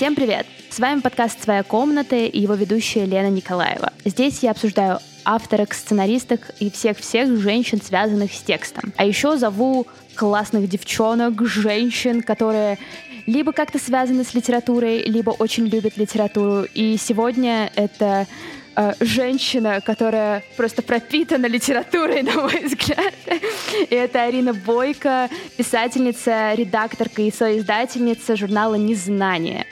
Всем привет! С вами подкаст «Своя комната» и его ведущая Лена Николаева. Здесь я обсуждаю авторок, сценаристок и всех-всех женщин, связанных с текстом. А еще зову классных девчонок, женщин, которые либо как-то связаны с литературой, либо очень любят литературу. И сегодня это э, женщина, которая просто пропитана литературой, на мой взгляд. И это Арина Бойко, писательница, редакторка и соиздательница журнала «Незнание».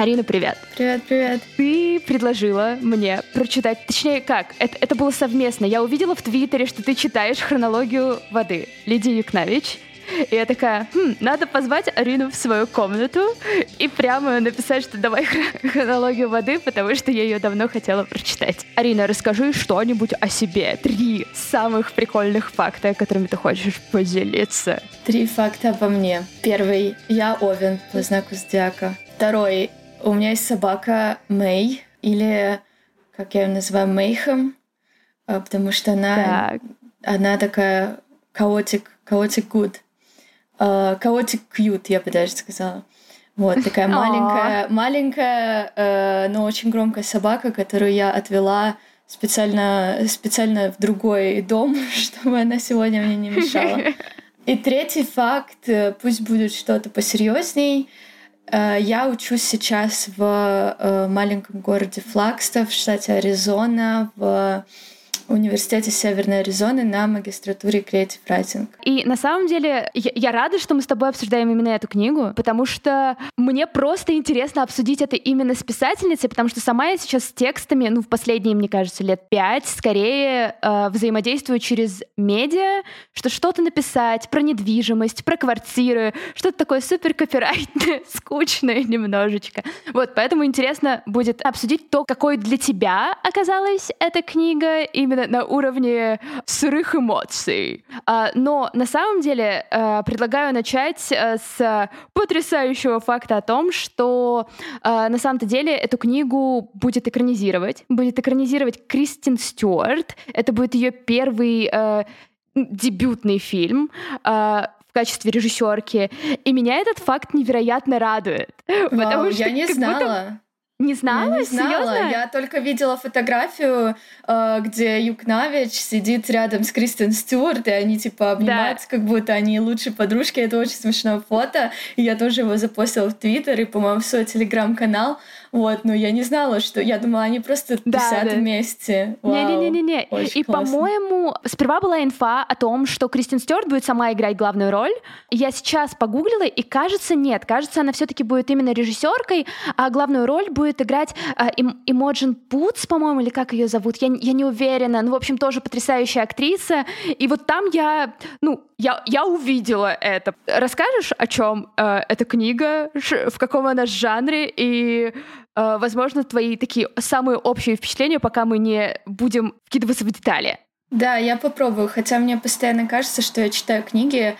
Арина, привет. Привет, привет. Ты предложила мне прочитать, точнее как, это, это было совместно. Я увидела в Твиттере, что ты читаешь хронологию воды Лидии Юкнович. И я такая, хм, надо позвать Арину в свою комнату и прямо написать, что давай хронологию воды, потому что я ее давно хотела прочитать. Арина, расскажи что-нибудь о себе. Три самых прикольных факта, которыми ты хочешь поделиться. Три факта обо мне. Первый. Я Овен по знаку зодиака. Второй. У меня есть собака Мэй, или, как я ее называю, Мейхем, а, потому что она, так. она такая chaotic, chaotic good. Uh, chaotic cute, я бы даже сказала. Вот, такая маленькая, маленькая, э, но очень громкая собака, которую я отвела специально, специально в другой дом, чтобы она сегодня мне не мешала. И третий факт, э, пусть будет что-то посерьезней. Э, я учусь сейчас в э, маленьком городе Флагстов в штате Аризона, в университете Северной Аризоны на магистратуре Creative Writing. И на самом деле я, я рада, что мы с тобой обсуждаем именно эту книгу, потому что мне просто интересно обсудить это именно с писательницей, потому что сама я сейчас с текстами, ну, в последние, мне кажется, лет пять, скорее э, взаимодействую через медиа, что что-то написать про недвижимость, про квартиры, что-то такое супер копирайтное, скучное немножечко. Вот, поэтому интересно будет обсудить то, какой для тебя оказалась эта книга именно именно на уровне сырых эмоций. А, но на самом деле а, предлагаю начать а, с потрясающего факта о том, что на самом-то деле эту книгу будет экранизировать. Будет экранизировать Кристин Стюарт. Это будет ее первый дебютный фильм в качестве режиссерки. И меня этот факт невероятно радует. Вау, потому что я не знала. Будто не знала? Я не знала. Серьезно? Я только видела фотографию, э, где Юкнавич сидит рядом с Кристен Стюарт, и они типа обнимаются, да. как будто они лучшие подружки. Это очень смешное фото. И я тоже его запостила в Твиттер и, по-моему, в свой телеграм-канал. Вот, но я не знала, что... Я думала, они просто да, тусят да. вместе. Не-не-не-не. И, по-моему, сперва была инфа о том, что Кристин Стюарт будет сама играть главную роль. Я сейчас погуглила, и кажется, нет. Кажется, она все таки будет именно режиссеркой, а главную роль будет играть э, Имоджин Путс, по-моему, или как ее зовут. Я, я не уверена. Ну, в общем, тоже потрясающая актриса. И вот там я, ну, я, я увидела это. Расскажешь, о чем э, эта книга, в каком она жанре и возможно, твои такие самые общие впечатления, пока мы не будем вкидываться в детали. Да, я попробую, хотя мне постоянно кажется, что я читаю книги,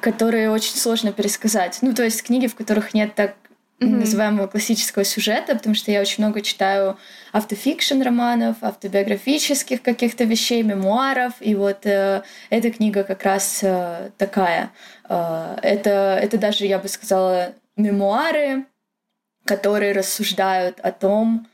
которые очень сложно пересказать. Ну, то есть книги, в которых нет так mm-hmm. называемого классического сюжета, потому что я очень много читаю автофикшн романов, автобиографических каких-то вещей, мемуаров, и вот э, эта книга как раз э, такая. Э, это, это даже, я бы сказала, мемуары, которые рассуждают о том,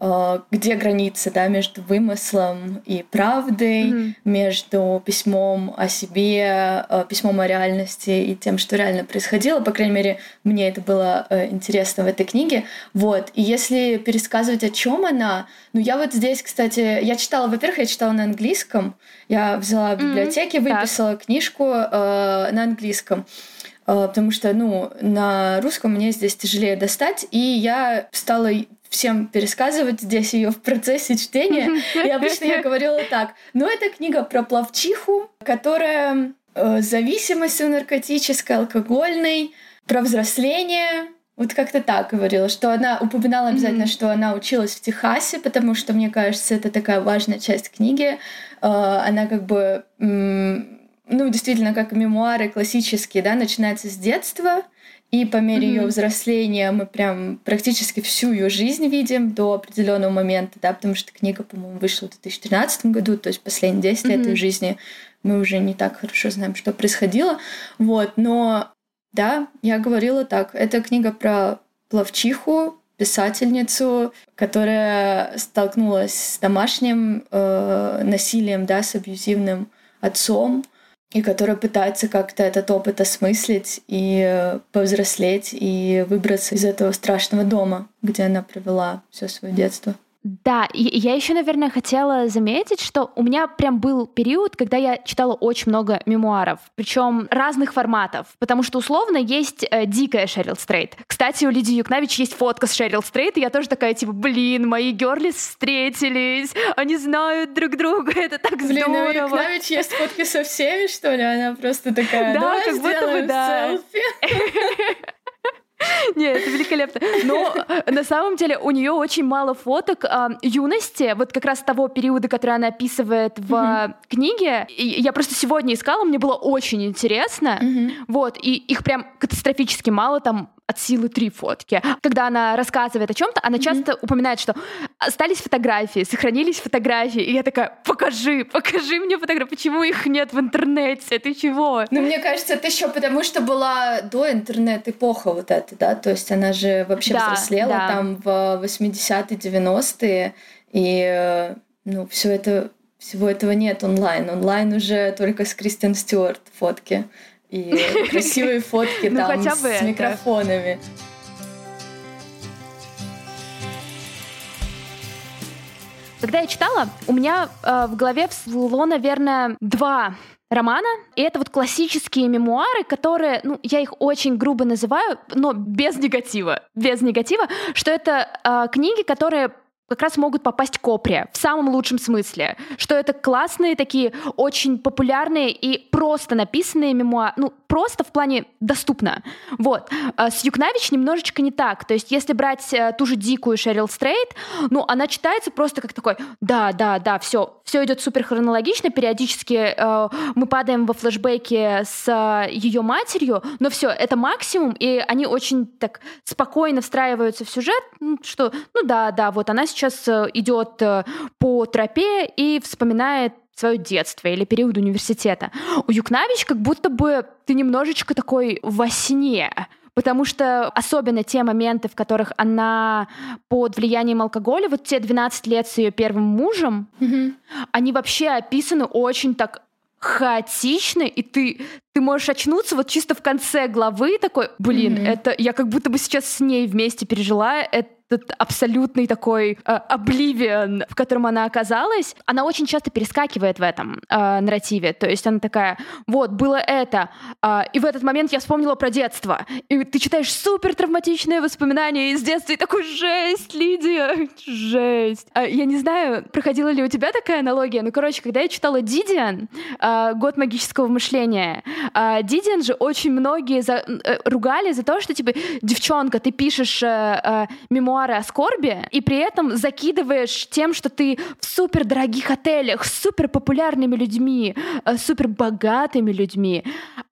э, где граница да, между вымыслом и правдой, mm-hmm. между письмом о себе, э, письмом о реальности и тем, что реально происходило. По крайней мере, мне это было э, интересно в этой книге. Вот. И если пересказывать, о чем она, ну я вот здесь, кстати, я читала, во-первых, я читала на английском. Я взяла в библиотеке, mm-hmm. выписала так. книжку э, на английском. А, потому что, ну, на русском мне здесь тяжелее достать, и я стала всем пересказывать здесь ее в процессе чтения. И обычно я говорила так, ну, это книга про плавчиху, которая э, зависимостью наркотической, алкогольной, про взросление, вот как-то так говорила, что она упоминала обязательно, mm-hmm. что она училась в Техасе, потому что, мне кажется, это такая важная часть книги. Э, она как бы ну, действительно, как мемуары классические, да, начинается с детства, и по мере mm-hmm. ее взросления мы прям практически всю ее жизнь видим до определенного момента, да, потому что книга, по-моему, вышла в 2013 году, то есть последние 10 mm-hmm. лет ее жизни мы уже не так хорошо знаем, что происходило. Вот, но да, я говорила так, это книга про пловчиху, писательницу, которая столкнулась с домашним э, насилием, да, с абьюзивным отцом, и которая пытается как-то этот опыт осмыслить и э, повзрослеть и выбраться из этого страшного дома, где она провела все свое детство. Да, и я еще, наверное, хотела заметить, что у меня прям был период, когда я читала очень много мемуаров, причем разных форматов, потому что условно есть э, дикая Шерил Стрейт. Кстати, у Лидии Юкнавич есть фотка с Шерил Стрейт, и я тоже такая, типа, блин, мои герли встретились, они знают друг друга, это так блин, здорово. Блин, у Юкнавич есть фотки со всеми, что ли? Она просто такая, да, как будто бы да. селфи. Нет, это великолепно. Но э, на самом деле у нее очень мало фоток э, юности, вот как раз того периода, который она описывает в mm-hmm. книге. И я просто сегодня искала, мне было очень интересно. Mm-hmm. Вот, и их прям катастрофически мало, там от силы три фотки. Когда она рассказывает о чем-то, она часто mm-hmm. упоминает, что остались фотографии, сохранились фотографии. И я такая, покажи, покажи мне фотографии. Почему их нет в интернете? Ты чего? Ну, мне кажется, это еще потому, что была до интернета эпоха вот эта, да? То есть она же вообще да, взрослела да. там в 80-е, 90-е. И, э, ну, все это всего этого нет онлайн. Онлайн уже только с Кристиан Стюарт фотки и красивые фотки ну, там с микрофонами. Когда я читала, у меня э, в голове всплыло, наверное, два романа. И это вот классические мемуары, которые, ну, я их очень грубо называю, но без негатива. Без негатива, что это э, книги, которые как раз могут попасть к в самом лучшем смысле. Что это классные такие, очень популярные и просто написанные мемуары, ну, просто в плане доступно. Вот. А с Юкнавич немножечко не так. То есть если брать э, ту же дикую Шерил Стрейт, ну, она читается просто как такой, да, да, да, все, все идет супер хронологично, периодически э, мы падаем во флешбеке с э, ее матерью, но все, это максимум, и они очень так спокойно встраиваются в сюжет, что, ну да, да, вот она сейчас э, идет э, по тропе и вспоминает свое детство или период университета. У Юкнавич как будто бы ты немножечко такой во сне, потому что особенно те моменты, в которых она под влиянием алкоголя, вот те 12 лет с ее первым мужем, mm-hmm. они вообще описаны очень так хаотично, и ты, ты можешь очнуться вот чисто в конце главы такой, блин, mm-hmm. это я как будто бы сейчас с ней вместе пережила, это этот абсолютный такой обливион, э, в котором она оказалась, она очень часто перескакивает в этом э, нарративе. То есть она такая, вот, было это, э, и в этот момент я вспомнила про детство. И ты читаешь супер травматичные воспоминания из детства, и такой, жесть, Лидия, жесть. Э, я не знаю, проходила ли у тебя такая аналогия, ну, короче, когда я читала Дидиан, э, «Год магического мышления», э, Дидиан же очень многие за, э, ругали за то, что, типа, девчонка, ты пишешь э, э, мемуары о скорби, и при этом закидываешь тем, что ты в супер дорогих отелях с супер популярными людьми, э, супер богатыми людьми.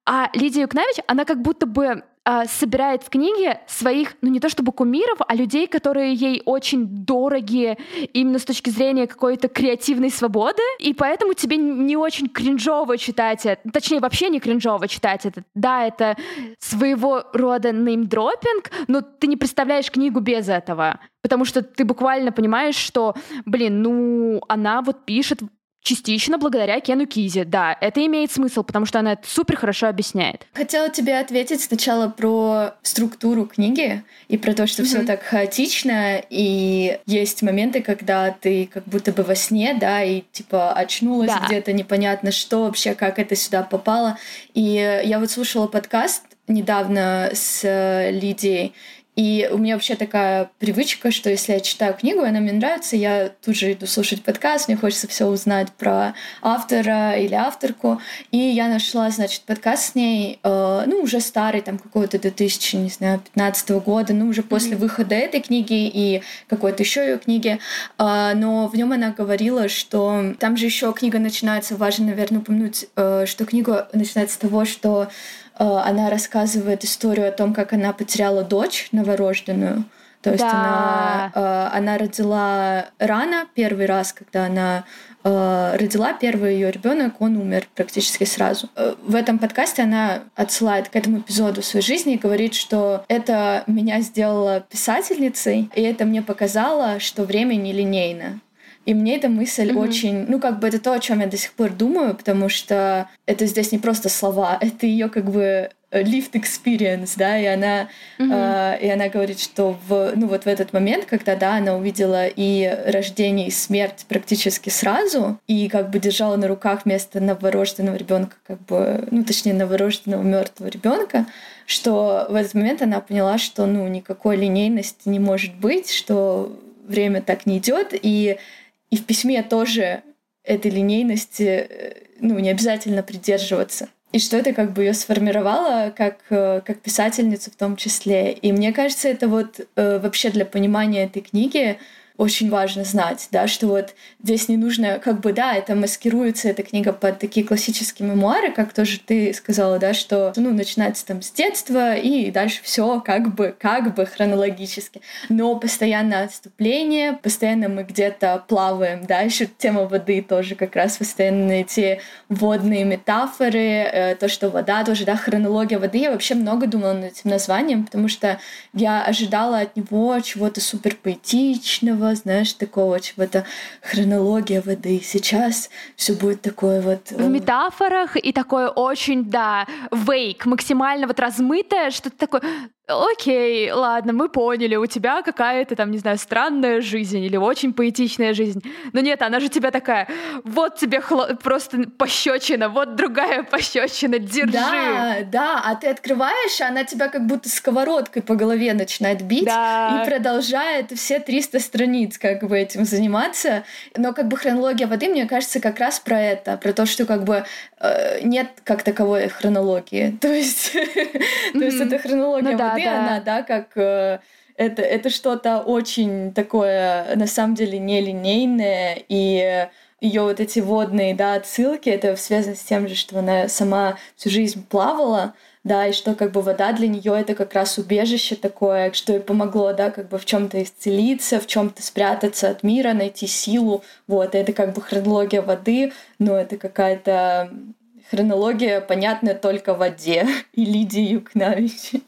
А Лидия Юкнавич, она как будто бы э, собирает в книге своих, ну не то чтобы кумиров, а людей, которые ей очень дороги именно с точки зрения какой-то креативной свободы, и поэтому тебе не очень кринжово читать это, точнее вообще не кринжово читать это. Да, это своего рода неймдропинг, но ты не представляешь книгу без этого, потому что ты буквально понимаешь, что, блин, ну она вот пишет Частично благодаря Кену Кизе, да, это имеет смысл, потому что она это супер хорошо объясняет. Хотела тебе ответить сначала про структуру книги и про то, что mm-hmm. все так хаотично, и есть моменты, когда ты как будто бы во сне, да, и типа очнулась да. где-то, непонятно что вообще, как это сюда попало. И я вот слушала подкаст недавно с Лидией, и у меня вообще такая привычка, что если я читаю книгу, и она мне нравится, я тут же иду слушать подкаст, мне хочется все узнать про автора или авторку. И я нашла, значит, подкаст с ней, э, ну, уже старый, там, какого-то 2015 года, ну, уже после mm-hmm. выхода этой книги и какой-то еще ее книги. Э, но в нем она говорила, что там же еще книга начинается, важно, наверное, упомянуть, э, что книга начинается с того, что она рассказывает историю о том, как она потеряла дочь новорожденную. То есть да. она, э, она родила рано первый раз, когда она э, родила первый ее ребенок, он умер практически сразу. Э, в этом подкасте она отсылает к этому эпизоду своей жизни и говорит, что это меня сделало писательницей, и это мне показало, что время нелинейно. И мне эта мысль mm-hmm. очень, ну как бы это то, о чем я до сих пор думаю, потому что это здесь не просто слова, это ее как бы lived experience, да, и она, mm-hmm. э, и она говорит, что в, ну вот в этот момент, когда, да, она увидела и рождение, и смерть практически сразу, и как бы держала на руках вместо новорожденного ребенка, как бы, ну точнее новорожденного мертвого ребенка, что в этот момент она поняла, что, ну, никакой линейности не может быть, что время так не идет, и и в письме тоже этой линейности, э, ну, не обязательно придерживаться. И что это как бы ее сформировало как, э, как писательницу в том числе. И мне кажется, это вот э, вообще для понимания этой книги очень важно знать, да, что вот здесь не нужно, как бы, да, это маскируется, эта книга под такие классические мемуары, как тоже ты сказала, да, что, ну, начинается там с детства и дальше все как бы, как бы хронологически, но постоянно отступление, постоянно мы где-то плаваем, да, еще тема воды тоже как раз постоянно эти водные метафоры, э, то, что вода тоже, да, хронология воды, я вообще много думала над этим названием, потому что я ожидала от него чего-то супер поэтичного, было, знаешь, такого чего-то хронология воды. Сейчас все будет такое вот... В метафорах и такое очень, да, вейк, максимально вот размытое, что-то такое окей, ладно, мы поняли, у тебя какая-то там, не знаю, странная жизнь или очень поэтичная жизнь. Но нет, она же тебя такая, вот тебе хло... просто пощечина, вот другая пощечина, держи. Да, да, а ты открываешь, она тебя как будто сковородкой по голове начинает бить да. и продолжает все 300 страниц как бы этим заниматься. Но как бы хронология воды, мне кажется, как раз про это, про то, что как бы нет как таковой хронологии. То есть, то есть это хронология ну воды, она, да, как э, это, это что-то очень такое, на самом деле, нелинейное, и ее вот эти водные, да, отсылки, это связано с тем же, что она сама всю жизнь плавала, да, и что как бы вода для нее это как раз убежище такое, что ей помогло, да, как бы в чем-то исцелиться, в чем-то спрятаться от мира, найти силу, вот, и это как бы хронология воды, но это какая-то хронология понятна только в воде и Лидии Юкнавич.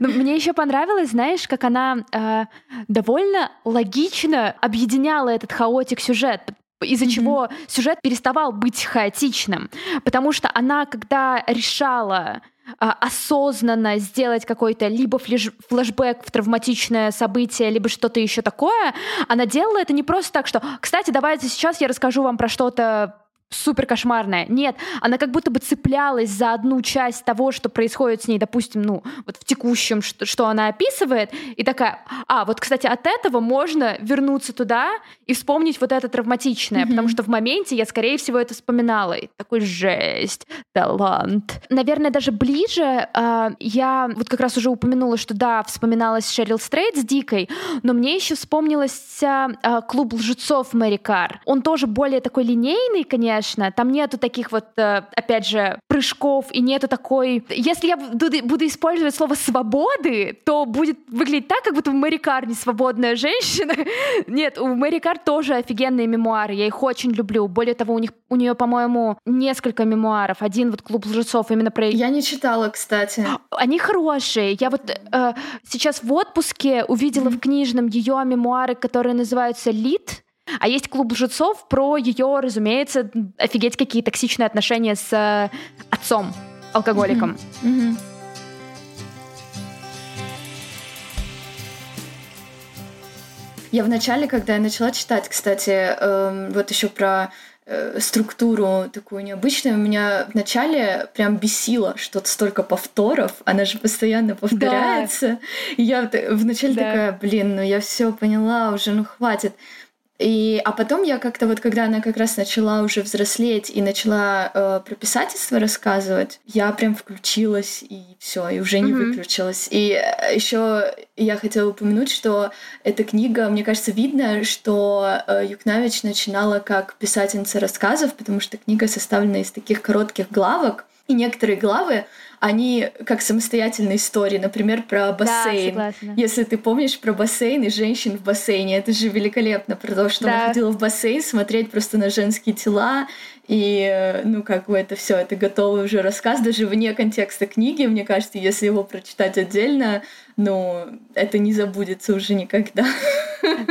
Ну, мне еще понравилось, знаешь, как она э, довольно логично объединяла этот хаотик сюжет, из-за mm-hmm. чего сюжет переставал быть хаотичным. Потому что она, когда решала а, осознанно сделать какой-то либо флеш- флешбэк в травматичное событие, либо что-то еще такое, она делала это не просто так, что, кстати, давайте сейчас я расскажу вам про что-то супер кошмарная. Нет, она как будто бы цеплялась за одну часть того, что происходит с ней, допустим, ну, вот в текущем, что, что она описывает, и такая, а, вот, кстати, от этого можно вернуться туда и вспомнить вот это травматичное, mm-hmm. потому что в моменте я, скорее всего, это вспоминала. И такой, жесть, талант. Наверное, даже ближе э, я вот как раз уже упомянула, что да, вспоминалась Шерил Стрейт с Дикой, но мне еще вспомнилась э, клуб лжецов Мэри Кар. Он тоже более такой линейный, конечно, конечно. Там нету таких вот, э, опять же, прыжков и нету такой... Если я буду, буду использовать слово «свободы», то будет выглядеть так, как будто в Мэри Кар не свободная женщина. Нет, у Мэри Кар тоже офигенные мемуары. Я их очень люблю. Более того, у них у нее, по-моему, несколько мемуаров. Один вот «Клуб лжецов» именно про... Я не читала, кстати. Они хорошие. Я вот э, сейчас в отпуске увидела mm-hmm. в книжном ее мемуары, которые называются «Лид», а есть клуб лжецов про ее, разумеется, офигеть какие токсичные отношения с э, отцом, алкоголиком. Mm-hmm. Mm-hmm. Я вначале, когда я начала читать, кстати, э, вот еще про э, структуру такую необычную, меня вначале прям бесило, что столько повторов, она же постоянно повторяется. Да. И я вначале да. такая, блин, ну я все поняла, уже ну хватит. И, а потом я как-то вот, когда она как раз начала уже взрослеть и начала э, про писательство рассказывать, я прям включилась и все, и уже не mm-hmm. выключилась. И э, еще я хотела упомянуть, что эта книга, мне кажется, видно, что э, Юкнавич начинала как писательница рассказов, потому что книга составлена из таких коротких главок, и некоторые главы они как самостоятельные истории, например, про бассейн. Да, Если ты помнишь про бассейн и женщин в бассейне, это же великолепно, про то, что да. она ходила в бассейн смотреть просто на женские тела и, ну, как бы это все, это готовый уже рассказ, даже вне контекста книги, мне кажется, если его прочитать отдельно, ну, это не забудется уже никогда.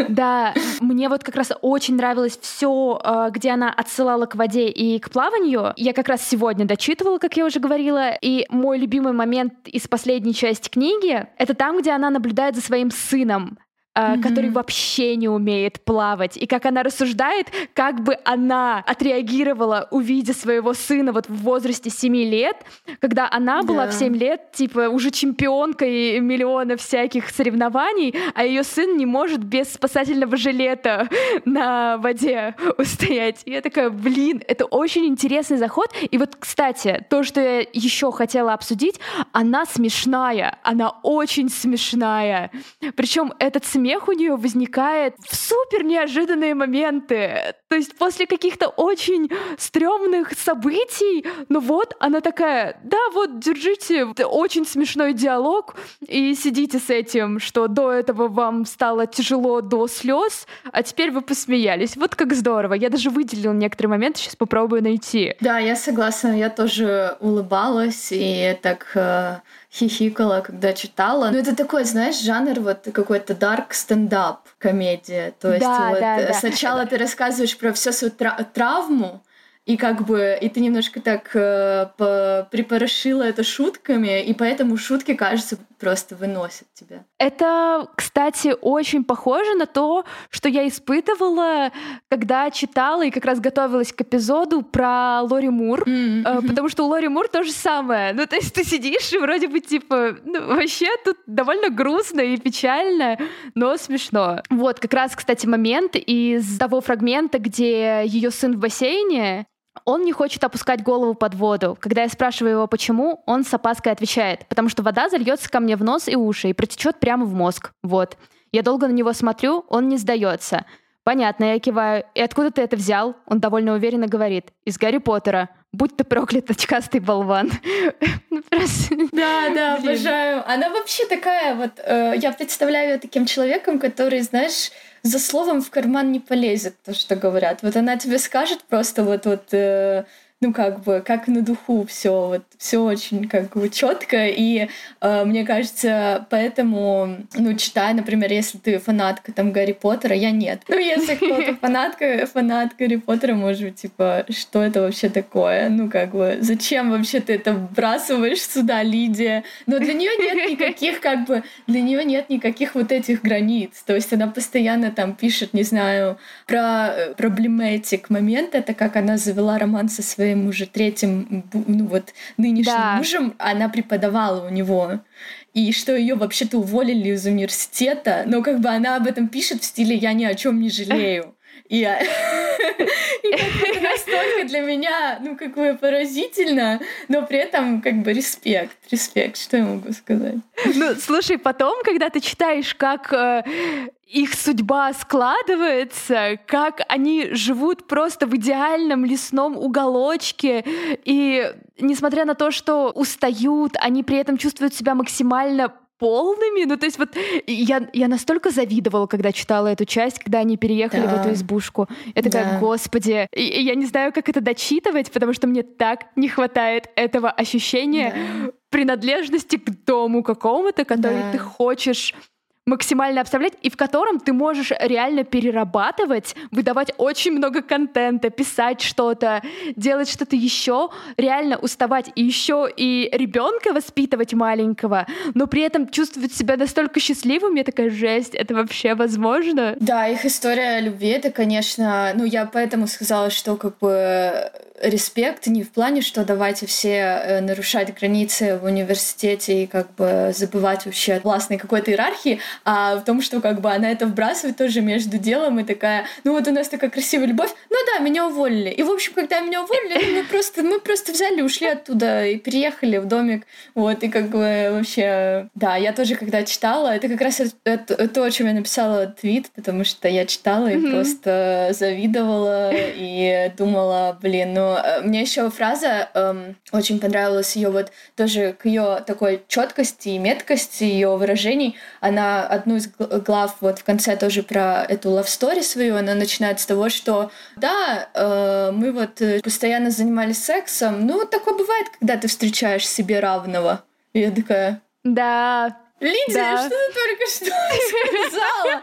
Да, мне вот как раз очень нравилось все, э, где она отсылала к воде и к плаванию. Я как раз сегодня дочитывала, как я уже говорила, и мой любимый момент из последней части книги — это там, где она наблюдает за своим сыном mm-hmm. который вообще не умеет плавать, и как она рассуждает, как бы она отреагировала, увидя своего сына вот в возрасте 7 лет, когда она была yeah. в 7 лет, типа, уже чемпионкой миллиона всяких соревнований, а ее сын не может без спасательного жилета на воде устоять. И я такая, блин, это очень интересный заход. И вот, кстати, то, что я еще хотела обсудить, она смешная, она очень смешная. Причем этот смех смех у нее возникает в супер неожиданные моменты. То есть после каких-то очень стрёмных событий, ну вот, она такая, да, вот, держите очень смешной диалог и сидите с этим, что до этого вам стало тяжело до слез, а теперь вы посмеялись. Вот как здорово. Я даже выделила некоторые моменты, сейчас попробую найти. Да, я согласна. Я тоже улыбалась и так э, хихикала, когда читала. Ну, это такой, знаешь, жанр вот какой-то dark стендап комедия. То есть да, вот да, да. сначала ты рассказываешь про всю свою тра- травму, и как бы, и ты немножко так э, припорошила это шутками, и поэтому шутки, кажется, просто выносят тебя. Это, кстати, очень похоже на то, что я испытывала, когда читала и как раз готовилась к эпизоду про Лори Мур, mm-hmm. э, потому что у Лори Мур то же самое. Ну, то есть ты сидишь и вроде бы, типа, ну, вообще тут довольно грустно и печально, но смешно. Вот, как раз, кстати, момент из того фрагмента, где ее сын в бассейне, он не хочет опускать голову под воду. Когда я спрашиваю его, почему, он с опаской отвечает, потому что вода зальется ко мне в нос и уши и протечет прямо в мозг. Вот. Я долго на него смотрю, он не сдается. Понятно, я киваю. И откуда ты это взял? Он довольно уверенно говорит. Из Гарри Поттера. Будь ты проклят, очкастый болван. Да, да, обожаю. Она вообще такая вот... Э, я представляю ее таким человеком, который, знаешь, за словом в карман не полезет, то, что говорят. Вот она тебе скажет просто вот вот э, ну как бы как на духу все вот все очень как бы четко и э, мне кажется поэтому ну читай например если ты фанатка там Гарри Поттера я нет. Ну если кто-то фанатка фанат Гарри Поттера может быть типа что это вообще такое? Ну как бы зачем вообще ты это вбрасываешь сюда Лидия? Но для нее нет никаких как бы для нее нет никаких вот этих границ. То есть она постоянно там пишет не знаю про э, проблематик момент это как она завела роман со своей своим уже третьим, ну вот нынешним да. мужем, она преподавала у него. И что ее вообще-то уволили из университета, но как бы она об этом пишет в стиле «я ни о чем не жалею». И, я... и это настолько для меня, ну, как бы поразительно, но при этом как бы респект, респект, что я могу сказать. Ну, слушай, потом, когда ты читаешь, как э, их судьба складывается, как они живут просто в идеальном лесном уголочке, и несмотря на то, что устают, они при этом чувствуют себя максимально полными. Ну, то есть вот я, я настолько завидовала, когда читала эту часть, когда они переехали да. в эту избушку. Я такая, да. господи, и, и я не знаю, как это дочитывать, потому что мне так не хватает этого ощущения да. принадлежности к дому какому-то, который да. ты хочешь максимально обставлять, и в котором ты можешь реально перерабатывать, выдавать очень много контента, писать что-то, делать что-то еще, реально уставать и еще и ребенка воспитывать маленького, но при этом чувствовать себя настолько счастливым, я такая жесть, это вообще возможно? Да, их история любви, это, конечно, ну я поэтому сказала, что как бы респект не в плане, что давайте все э, нарушать границы в университете и как бы забывать вообще властной какой-то иерархии, а в том, что как бы она это вбрасывает тоже между делом и такая, ну вот у нас такая красивая любовь, ну да, меня уволили. И, в общем, когда меня уволили, ну, мы просто, мы просто взяли, ушли оттуда и переехали в домик, вот, и как бы вообще, да, я тоже когда читала, это как раз это, то, о чем я написала твит, потому что я читала и mm-hmm. просто завидовала и думала, блин, ну, э, мне еще фраза эм, очень понравилась ее вот тоже к ее такой четкости и меткости ее выражений. Она одну из глав вот в конце тоже про эту love story свою, она начинает с того, что да, э, мы вот постоянно занимались сексом, ну, такое бывает, когда ты встречаешь себе равного. И я такая... Да, Лидия, да. что ты только что сказала?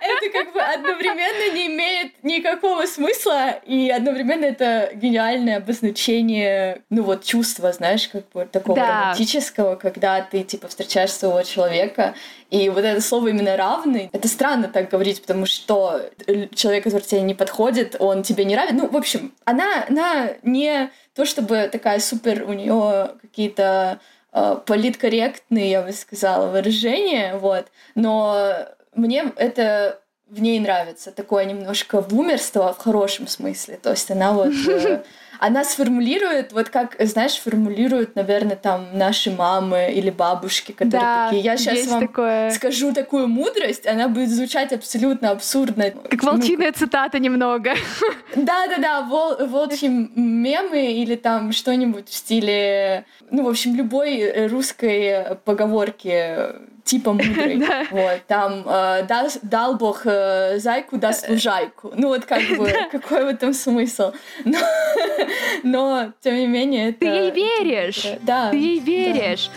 Это как бы одновременно не имеет никакого смысла, и одновременно это гениальное обозначение, ну вот, чувства, знаешь, как бы такого да. романтического, когда ты, типа, встречаешь своего человека, и вот это слово именно равный, это странно так говорить, потому что человек, который тебе не подходит, он тебе не равен. Ну, в общем, она, она не то чтобы такая супер, у нее какие-то политкорректные, я бы сказала, выражения, вот. Но мне это в ней нравится, такое немножко бумерство в хорошем смысле. То есть она вот э, она сформулирует, вот как, знаешь, формулируют, наверное, там наши мамы или бабушки, которые да, такие, я сейчас вам такое... скажу такую мудрость, она будет звучать абсолютно абсурдно. Как волчиная ну, цитата немного. Да-да-да, вол, волчьи мемы или там что-нибудь в стиле, ну, в общем, любой русской поговорки типа мудрый. Вот, там э, дал, Бог э, зайку, даст лужайку. Ну вот как бы, какой в этом смысл? Но, но тем не менее, это... Ты ей веришь! Да. Ты ей веришь!